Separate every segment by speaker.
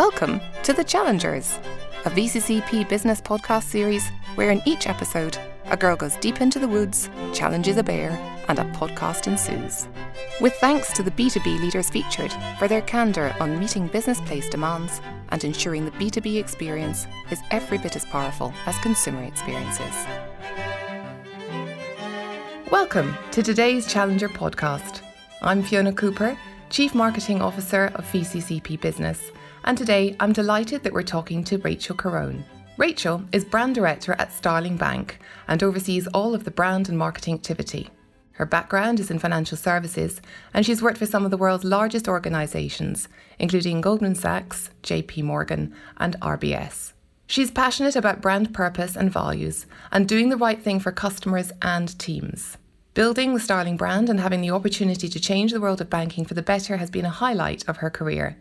Speaker 1: Welcome to The Challengers, a VCCP business podcast series where in each episode, a girl goes deep into the woods, challenges a bear, and a podcast ensues. With thanks to the B2B leaders featured for their candour on meeting business place demands and ensuring the B2B experience is every bit as powerful as consumer experiences. Welcome to today's Challenger podcast. I'm Fiona Cooper, Chief Marketing Officer of VCCP Business, and today I'm delighted that we're talking to Rachel Kerrone. Rachel is Brand Director at Starling Bank and oversees all of the brand and marketing activity. Her background is in financial services, and she's worked for some of the world's largest organisations, including Goldman Sachs, JP Morgan, and RBS. She's passionate about brand purpose and values and doing the right thing for customers and teams. Building the Starling brand and having the opportunity to change the world of banking for the better has been a highlight of her career,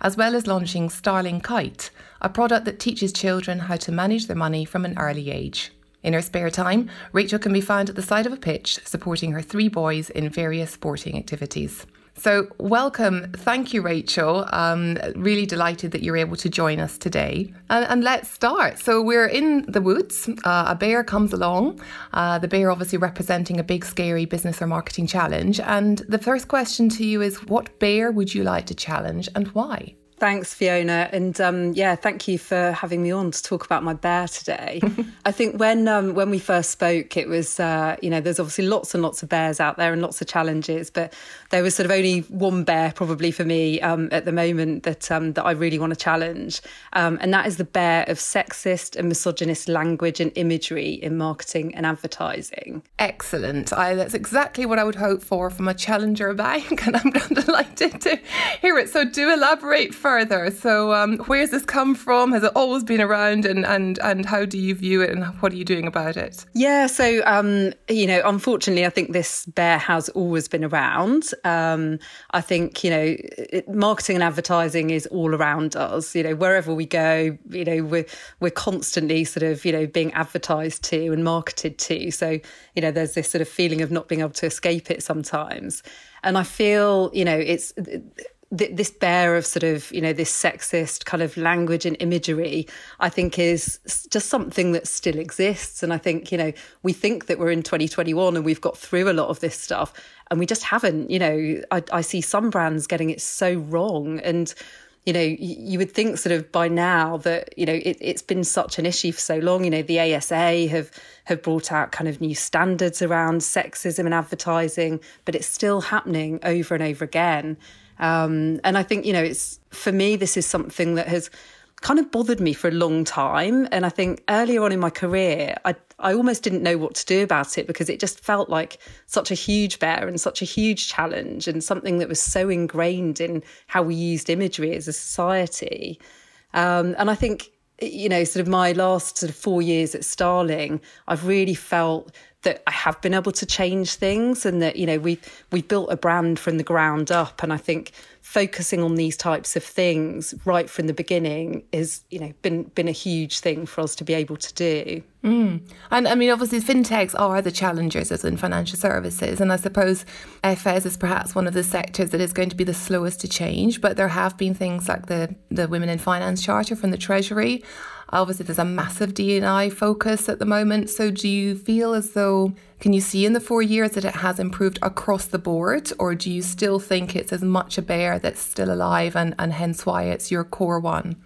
Speaker 1: as well as launching Starling Kite, a product that teaches children how to manage their money from an early age. In her spare time, Rachel can be found at the side of a pitch supporting her three boys in various sporting activities. So, welcome. Thank you, Rachel. Um, really delighted that you're able to join us today. And, and let's start. So, we're in the woods. Uh, a bear comes along. Uh, the bear, obviously, representing a big, scary business or marketing challenge. And the first question to you is what bear would you like to challenge and why?
Speaker 2: Thanks, Fiona. And um, yeah, thank you for having me on to talk about my bear today. I think when um, when we first spoke, it was, uh, you know, there's obviously lots and lots of bears out there and lots of challenges, but there was sort of only one bear probably for me um, at the moment that um, that I really want to challenge. Um, and that is the bear of sexist and misogynist language and imagery in marketing and advertising.
Speaker 1: Excellent. I, that's exactly what I would hope for from a challenger bank. And I'm delighted to hear it. So do elaborate further. So, um, where's this come from? Has it always been around, and and and how do you view it, and what are you doing about it?
Speaker 2: Yeah, so um, you know, unfortunately, I think this bear has always been around. Um, I think you know, it, marketing and advertising is all around us. You know, wherever we go, you know, we're we're constantly sort of you know being advertised to and marketed to. So you know, there's this sort of feeling of not being able to escape it sometimes. And I feel, you know, it's this bear of sort of you know this sexist kind of language and imagery i think is just something that still exists. And i think you know we think that we're in 2021 and we've got through a lot of this stuff and we just haven't you know. I, I see some brands getting it so wrong and you know you would think sort of by now that you know it, it's been such an issue for so long. You know the ASA have have brought out kind of new standards around sexism and advertising but it's still happening over and over again um, and I think, you know, it's for me, this is something that has kind of bothered me for a long time. And I think earlier on in my career, I, I almost didn't know what to do about it because it just felt like such a huge bear and such a huge challenge and something that was so ingrained in how we used imagery as a society. Um, and I think, you know, sort of my last sort of four years at Starling, I've really felt that I have been able to change things and that you know we we've built a brand from the ground up and I think focusing on these types of things right from the beginning is you know been been a huge thing for us to be able to do.
Speaker 1: Mm. And I mean obviously fintechs are the challengers as in financial services and I suppose FS is perhaps one of the sectors that is going to be the slowest to change but there have been things like the the Women in Finance Charter from the Treasury Obviously, there's a massive D&I focus at the moment. So, do you feel as though, can you see in the four years that it has improved across the board? Or do you still think it's as much a bear that's still alive and, and hence why it's your core one?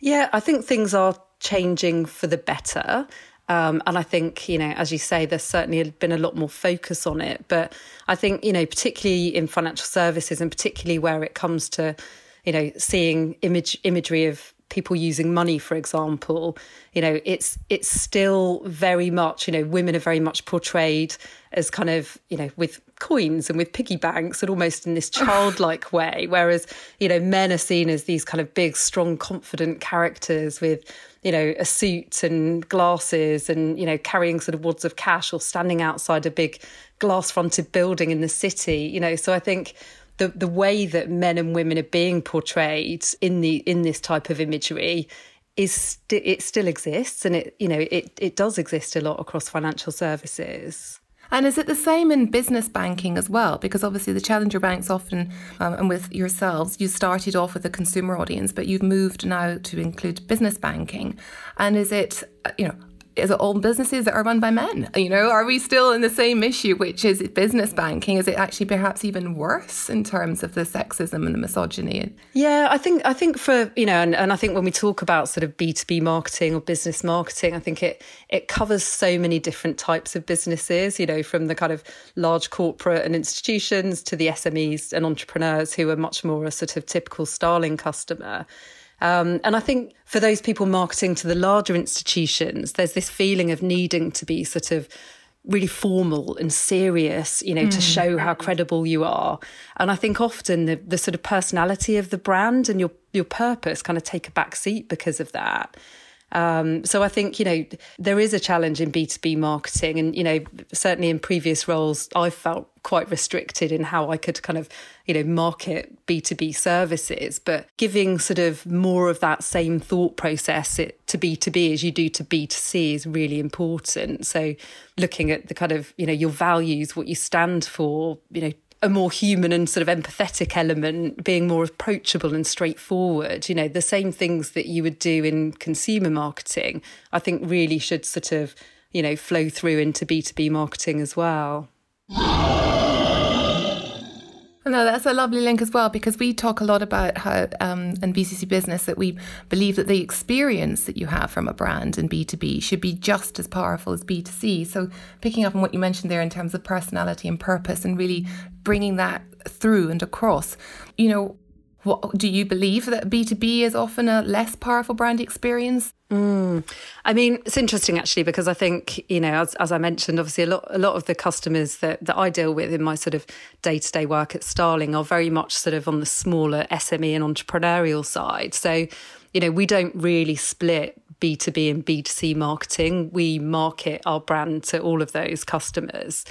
Speaker 2: Yeah, I think things are changing for the better. Um, and I think, you know, as you say, there's certainly been a lot more focus on it. But I think, you know, particularly in financial services and particularly where it comes to, you know, seeing image imagery of people using money, for example, you know, it's it's still very much, you know, women are very much portrayed as kind of, you know, with coins and with piggy banks and almost in this childlike way. Whereas, you know, men are seen as these kind of big, strong, confident characters with, you know, a suit and glasses and, you know, carrying sort of wads of cash or standing outside a big glass fronted building in the city, you know. So I think the the way that men and women are being portrayed in the in this type of imagery is st- it still exists and it you know it it does exist a lot across financial services
Speaker 1: And is it the same in business banking as well? Because obviously, the challenger banks often, um, and with yourselves, you started off with a consumer audience, but you've moved now to include business banking. And is it, uh, you know, is it all businesses that are run by men? You know, are we still in the same issue, which is business banking? Is it actually perhaps even worse in terms of the sexism and the misogyny?
Speaker 2: Yeah, I think I think for you know, and, and I think when we talk about sort of B two B marketing or business marketing, I think it it covers so many different types of businesses. You know, from the kind of large corporate and institutions to the SMEs and entrepreneurs who are much more a sort of typical Starling customer. Um, and I think for those people marketing to the larger institutions, there's this feeling of needing to be sort of really formal and serious, you know, mm. to show how credible you are. And I think often the, the sort of personality of the brand and your your purpose kind of take a back seat because of that. Um, so I think, you know, there is a challenge in B2B marketing. And, you know, certainly in previous roles, I felt quite restricted in how I could kind of, you know, market B2B services. But giving sort of more of that same thought process it, to B2B as you do to B2C is really important. So looking at the kind of, you know, your values, what you stand for, you know, a more human and sort of empathetic element, being more approachable and straightforward. You know, the same things that you would do in consumer marketing, I think really should sort of, you know, flow through into B2B marketing as well.
Speaker 1: No, that's a lovely link as well because we talk a lot about how um, in VCCP business that we believe that the experience that you have from a brand in B2B should be just as powerful as B2C. So picking up on what you mentioned there in terms of personality and purpose and really bringing that through and across, you know, what, do you believe that B2B is often a less powerful brand experience?
Speaker 2: Mm. I mean, it's interesting actually because I think you know, as, as I mentioned, obviously a lot a lot of the customers that that I deal with in my sort of day to day work at Starling are very much sort of on the smaller SME and entrepreneurial side. So, you know, we don't really split B2B and B2C marketing. We market our brand to all of those customers.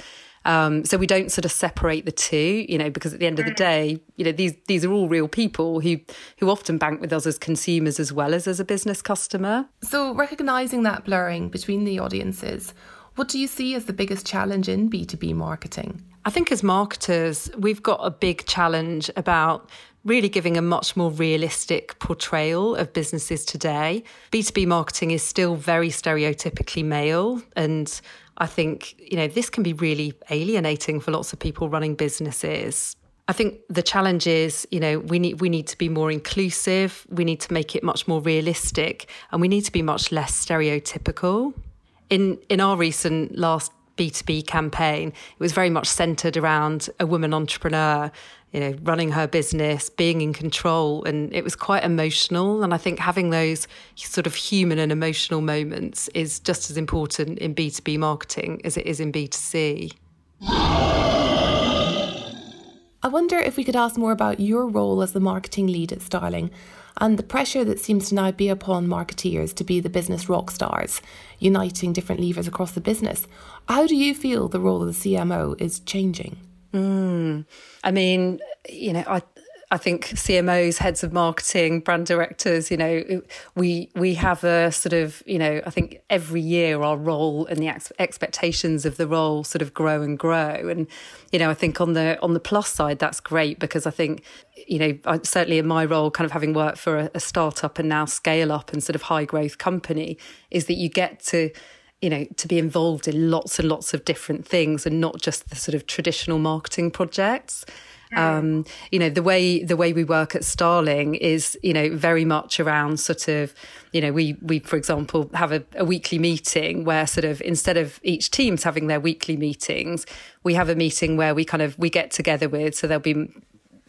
Speaker 2: Um, so we don't sort of separate the two, you know, because at the end of the day, you know, these these are all real people who who often bank with us as consumers as well as as a business customer.
Speaker 1: So recognizing that blurring between the audiences, what do you see as the biggest challenge in B2B marketing?
Speaker 2: I think as marketers, we've got a big challenge about really giving a much more realistic portrayal of businesses today. B2B marketing is still very stereotypically male and I think, you know, this can be really alienating for lots of people running businesses. I think the challenge is, you know, we need we need to be more inclusive, we need to make it much more realistic, and we need to be much less stereotypical. In in our recent last B2B campaign, it was very much centered around a woman entrepreneur you know, running her business, being in control. And it was quite emotional. And I think having those sort of human and emotional moments is just as important in B2B marketing as it is in B2C.
Speaker 1: I wonder if we could ask more about your role as the marketing lead at Starling and the pressure that seems to now be upon marketeers to be the business rock stars, uniting different levers across the business. How do you feel the role of the CMO is changing?
Speaker 2: Mm. I mean, you know, I I think CMOs, heads of marketing, brand directors, you know, we we have a sort of, you know, I think every year our role and the ex- expectations of the role sort of grow and grow. And you know, I think on the on the plus side, that's great because I think, you know, I, certainly in my role, kind of having worked for a, a startup and now scale up and sort of high growth company, is that you get to you know, to be involved in lots and lots of different things and not just the sort of traditional marketing projects. Um, you know, the way the way we work at Starling is, you know, very much around sort of, you know, we we for example have a, a weekly meeting where sort of instead of each team's having their weekly meetings, we have a meeting where we kind of we get together with so there'll be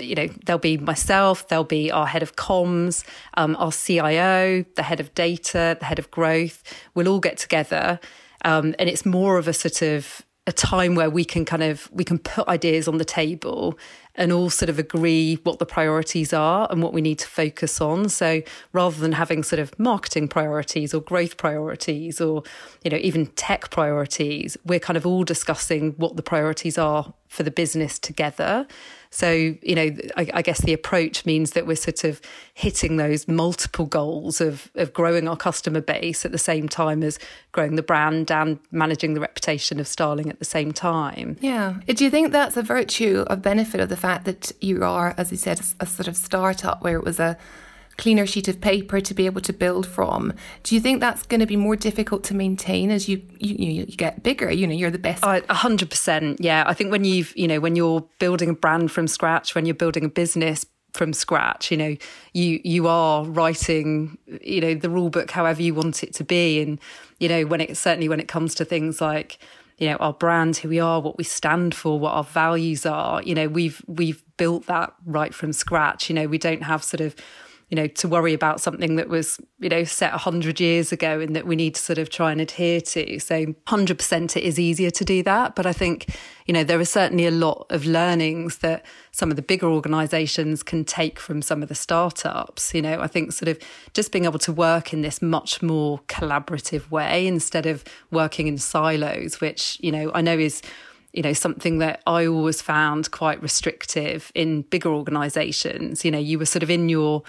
Speaker 2: you know, there'll be myself, there'll be our head of comms, um, our CIO, the head of data, the head of growth. We'll all get together. Um, and it's more of a sort of a time where we can kind of we can put ideas on the table and all sort of agree what the priorities are and what we need to focus on. So rather than having sort of marketing priorities or growth priorities or you know even tech priorities we're kind of all discussing what the priorities are for the business together So, you know, I, I, guess the approach means that we're sort of hitting those multiple goals of, of growing our customer base at the same time as growing the brand and managing the reputation of Starling at the same time.
Speaker 1: Yeah. Do you think that's a virtue, a benefit of the fact that you are, as you said, a, a sort of startup where it was a cleaner sheet of paper to be able to build from. Do you think that's going to be more difficult to maintain as you you, you get bigger? You know, you're the best.
Speaker 2: A hundred percent. Yeah, I think when you've you know when you're building a brand from scratch, when you're building a business from scratch you know you you are writing you know the rule book however you want it to be and you know when it certainly when it comes to things like you know our brand who we are what we stand for what our values are you know we've we've built that right from scratch you know we don't have sort of you know, to worry about something that was, you know, set 100 years ago and that we need to sort of try and adhere to. So 100% it is easier to do that. But I think, you know, there are certainly a lot of learnings that some of the bigger organizations can take from some of the startups. You know, I think sort of just being able to work in this much more collaborative way instead of working in silos, which, you know, I know is you know something that i always found quite restrictive in bigger organizations you know you were sort of in your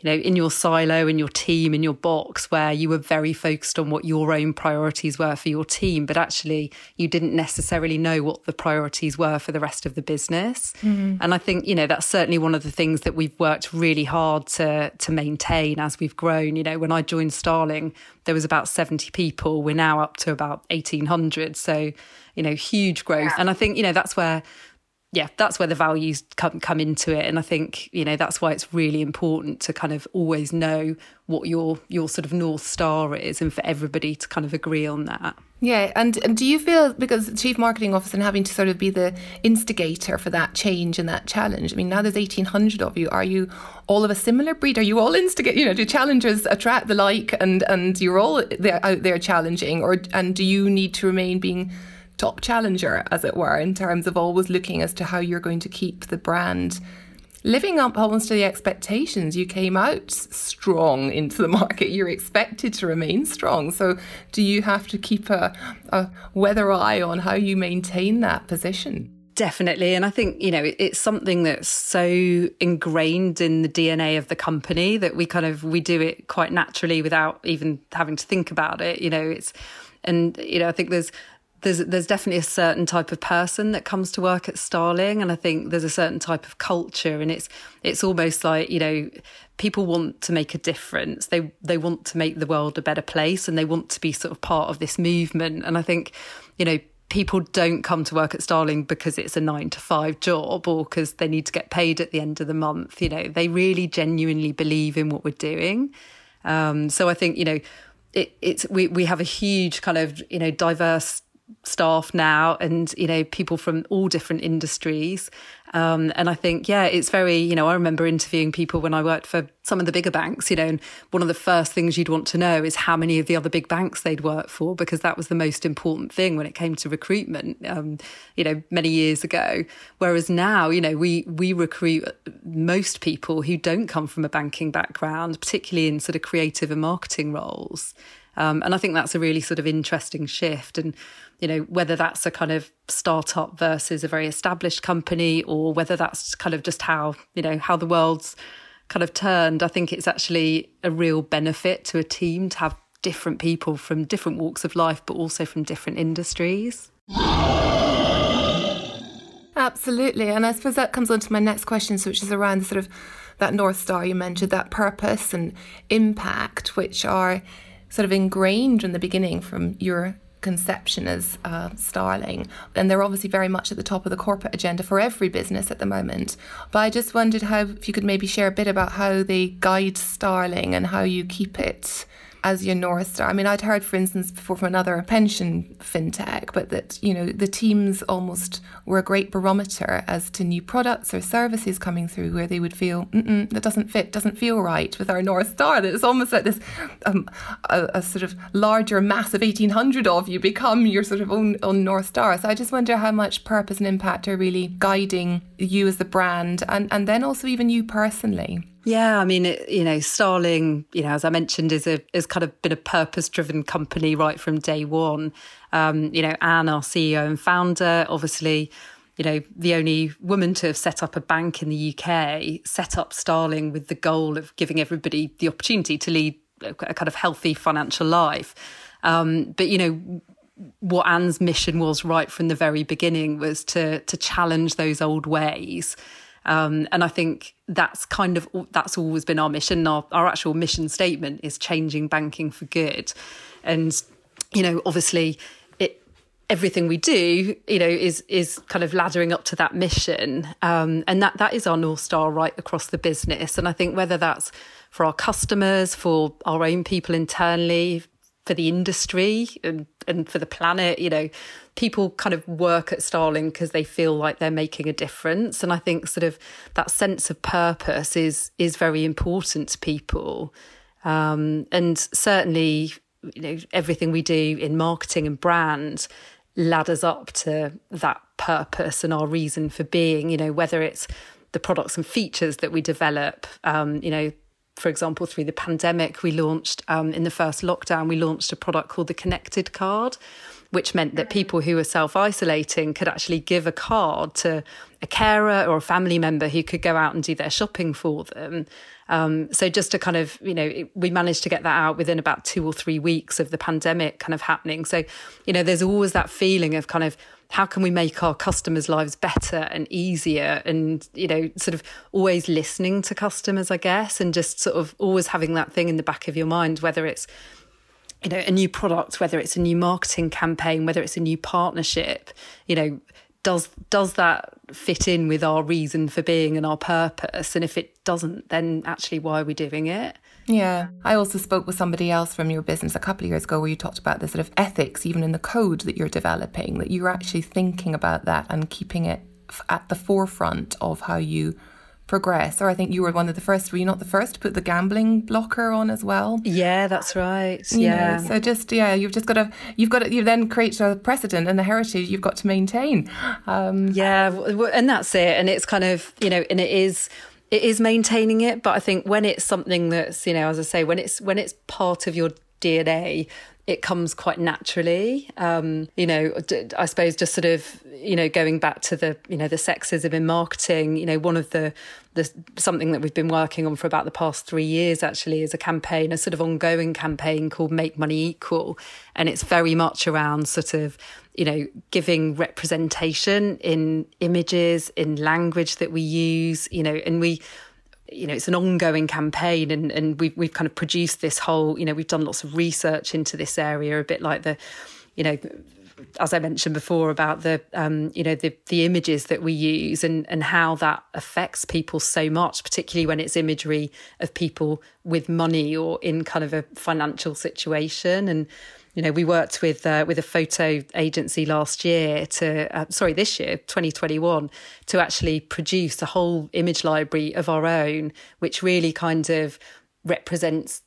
Speaker 2: you know, in your silo, in your team, in your box, where you were very focused on what your own priorities were for your team, but actually you didn't necessarily know what the priorities were for the rest of the business. Mm-hmm. And I think, you know, that's certainly one of the things that we've worked really hard to to maintain as we've grown. You know, when I joined Starling, there was about 70 people. We're now up to about 1800. So, you know, huge growth. Yeah. And I think, you know, that's where yeah, that's where the values come come into it, and I think you know that's why it's really important to kind of always know what your your sort of north star is, and for everybody to kind of agree on that.
Speaker 1: Yeah, and, and do you feel because chief marketing officer and having to sort of be the instigator for that change and that challenge? I mean, now there's eighteen hundred of you. Are you all of a similar breed? Are you all instigate? You know, do challengers attract the like, and and you're all out there challenging, or and do you need to remain being top challenger, as it were, in terms of always looking as to how you're going to keep the brand living up almost to the expectations. You came out strong into the market. You're expected to remain strong. So, do you have to keep a, a weather eye on how you maintain that position?
Speaker 2: Definitely. And I think, you know, it's something that's so ingrained in the DNA of the company that we kind of we do it quite naturally without even having to think about it. You know, it's and you know, I think there's there's there's definitely a certain type of person that comes to work at Starling, and I think there's a certain type of culture, and it's it's almost like you know people want to make a difference. They they want to make the world a better place, and they want to be sort of part of this movement. And I think you know people don't come to work at Starling because it's a nine to five job or because they need to get paid at the end of the month. You know, they really genuinely believe in what we're doing. Um, so I think you know. It, it's we we have a huge kind of you know diverse staff now and you know people from all different industries. Um, and i think yeah it's very you know i remember interviewing people when i worked for some of the bigger banks you know and one of the first things you'd want to know is how many of the other big banks they'd worked for because that was the most important thing when it came to recruitment um, you know many years ago. Whereas now you know we we recruit most people who don't come from a banking background particularly in sort of creative and marketing roles. Um, and I think that's a really sort of interesting shift. And, you know, whether that's a kind of startup versus a very established company or whether that's kind of just how, you know, how the world's kind of turned, I think it's actually a real benefit to a team to have different people from different walks of life, but also from different industries.
Speaker 1: Absolutely. And I suppose that comes on to my next question, which is around sort of that North Star you mentioned, that purpose and impact, which are sort of ingrained in the beginning from your conception as uh, Starling. And they're obviously very much at the top of the corporate agenda for every business at the moment. But I just wondered how, if you could maybe share a bit about how they guide Starling and how you keep it as your North Star. I mean, I'd heard, for instance, before from another pension fintech, but that, you know, the teams almost were a great barometer as to new products or services coming through where they would feel, that doesn't fit, doesn't feel right with our North Star. That it's almost like this, um, a, a, sort of larger, massive 1800 of you become your sort of own, own North Star. So I just wonder how much purpose and impact are really guiding you as the brand and, and then also even you personally.
Speaker 2: Yeah, I mean, it, you know, Starling, you know, as I mentioned, is a is kind of been a purpose driven company right from day one. Um, you know, Anne, our CEO and founder, obviously, you know, the only woman to have set up a bank in the UK, set up Starling with the goal of giving everybody the opportunity to lead a kind of healthy financial life. Um, but you know, what Anne's mission was right from the very beginning was to to challenge those old ways. Um, and I think that's kind of that's always been our mission. Our, our actual mission statement is changing banking for good. And you know, obviously, it everything we do, you know, is is kind of laddering up to that mission. Um, and that that is our north star right across the business. And I think whether that's for our customers, for our own people internally, for the industry and, and for the planet. You know, people kind of work at Starling because they feel like they're making a difference. And I think sort of that sense of purpose is is very important to people. Um, and certainly, you know, everything we do in marketing and brand ladders up to that purpose and our reason for being, you know, whether it's the products and features that we develop, um, you know, for example, through the pandemic, we launched um, in the first lockdown, we launched a product called the Connected Card, which meant that people who were self isolating could actually give a card to a carer or a family member who could go out and do their shopping for them. Um, so just to kind of, you know, we managed to get that out within about two or three weeks of the pandemic kind of happening. So, you know, there's always that feeling of kind of how can we make our customers' lives better and easier? And, you know, sort of always listening to customers, I guess, and just sort of always having that thing in the back of your mind, whether it's, you know, a new product, whether it's a new marketing campaign, whether it's a new partnership, you know, does does that fit in with our reason for being and our purpose? And if it doesn't then actually why are we doing it
Speaker 1: yeah i also spoke with somebody else from your business a couple of years ago where you talked about the sort of ethics even in the code that you're developing that you're actually thinking about that and keeping it at the forefront of how you progress. Or I think you were one of the first. Were you not the first to put the gambling blocker on as well?
Speaker 2: Yeah, that's right. You yeah.
Speaker 1: Know, so just yeah, you've just got to you've got to you then create a precedent and the heritage you've got to maintain.
Speaker 2: Um, yeah, and that's it. And it's kind of you know, and it is it is maintaining it. But I think when it's something that's you know, as I say, when it's when it's part of your DNA, it comes quite naturally. Um, you know, I suppose just sort of, you know, going back to the, you know, the sexism in marketing, you know, one of the, the something that we've been working on for about the past three years actually is a campaign, a sort of ongoing campaign called Make Money Equal. And it's very much around sort of, you know, giving representation in images, in language that we use, you know, and we, you know, it's an ongoing campaign and, and we've, we've kind of produced this whole, you know, we've done lots of research into this area, a bit like the, you know, as I mentioned before about the, um, you know, the, the images that we use and, and how that affects people so much, particularly when it's imagery of people with money or in kind of a financial situation. And, you know, we worked with uh, with a photo agency last year to, uh, sorry, this year, 2021, to actually produce a whole image library of our own, which really kind of represents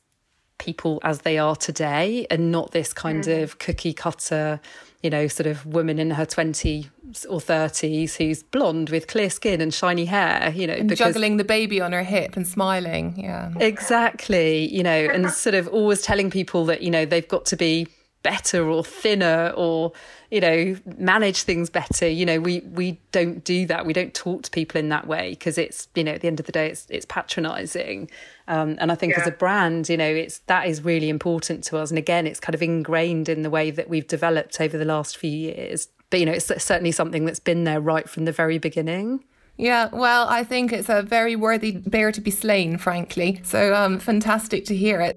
Speaker 2: people as they are today and not this kind mm. of cookie cutter, you know, sort of woman in her 20s or 30s who's blonde with clear skin and shiny hair, you know,
Speaker 1: and because, juggling the baby on her hip and smiling. Yeah.
Speaker 2: Exactly. You know, and sort of always telling people that, you know, they've got to be better or thinner or you know manage things better you know we we don't do that we don't talk to people in that way because it's you know at the end of the day it's it's patronizing um, and i think yeah. as a brand you know it's that is really important to us and again it's kind of ingrained in the way that we've developed over the last few years but you know it's certainly something that's been there right from the very beginning
Speaker 1: yeah, well, I think it's a very worthy bear to be slain, frankly. So um, fantastic to hear it.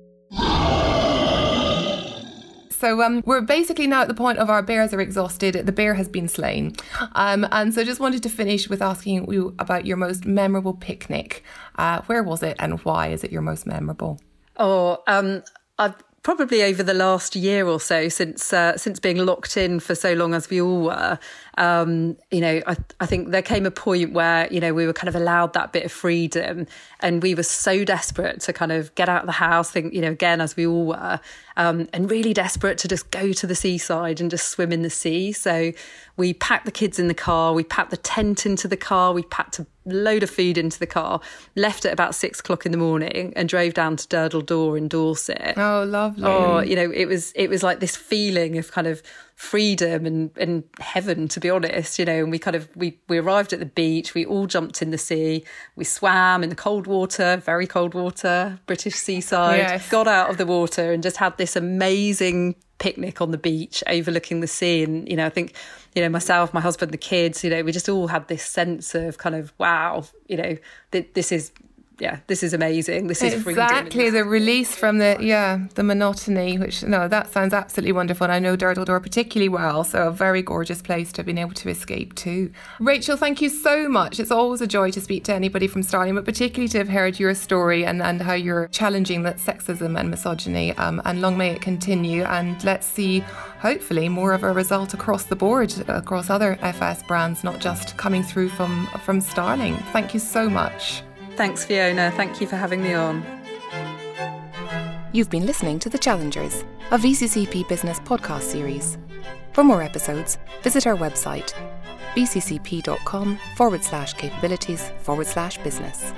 Speaker 1: So um, we're basically now at the point of our bears are exhausted. The bear has been slain. Um, and so just wanted to finish with asking you about your most memorable picnic. Uh, where was it and why is it your most memorable?
Speaker 2: Oh, um, I've probably over the last year or so since uh, since being locked in for so long as we all were um, you know I, I think there came a point where you know we were kind of allowed that bit of freedom and we were so desperate to kind of get out of the house think you know again as we all were um, and really desperate to just go to the seaside and just swim in the sea so we packed the kids in the car we packed the tent into the car we packed a load of food into the car, left at about six o'clock in the morning, and drove down to Durdle Door in Dorset.
Speaker 1: Oh, lovely.
Speaker 2: Oh, you know, it was it was like this feeling of kind of freedom and, and heaven to be honest you know and we kind of we we arrived at the beach we all jumped in the sea we swam in the cold water very cold water british seaside yes. got out of the water and just had this amazing picnic on the beach overlooking the sea and you know i think you know myself my husband the kids you know we just all had this sense of kind of wow you know th- this is yeah, this is amazing. This is
Speaker 1: exactly the release from the yeah the monotony. Which no, that sounds absolutely wonderful. And I know Durdle Door particularly well, so a very gorgeous place to have been able to escape to. Rachel, thank you so much. It's always a joy to speak to anybody from Starling, but particularly to have heard your story and and how you're challenging that sexism and misogyny. Um, and long may it continue. And let's see, hopefully, more of a result across the board across other FS brands, not just coming through from from Starling. Thank you so much.
Speaker 2: Thanks, Fiona. Thank you for having me on.
Speaker 1: You've been listening to The Challengers, a VCCP business podcast series. For more episodes, visit our website, vccp.com forward slash capabilities forward slash business.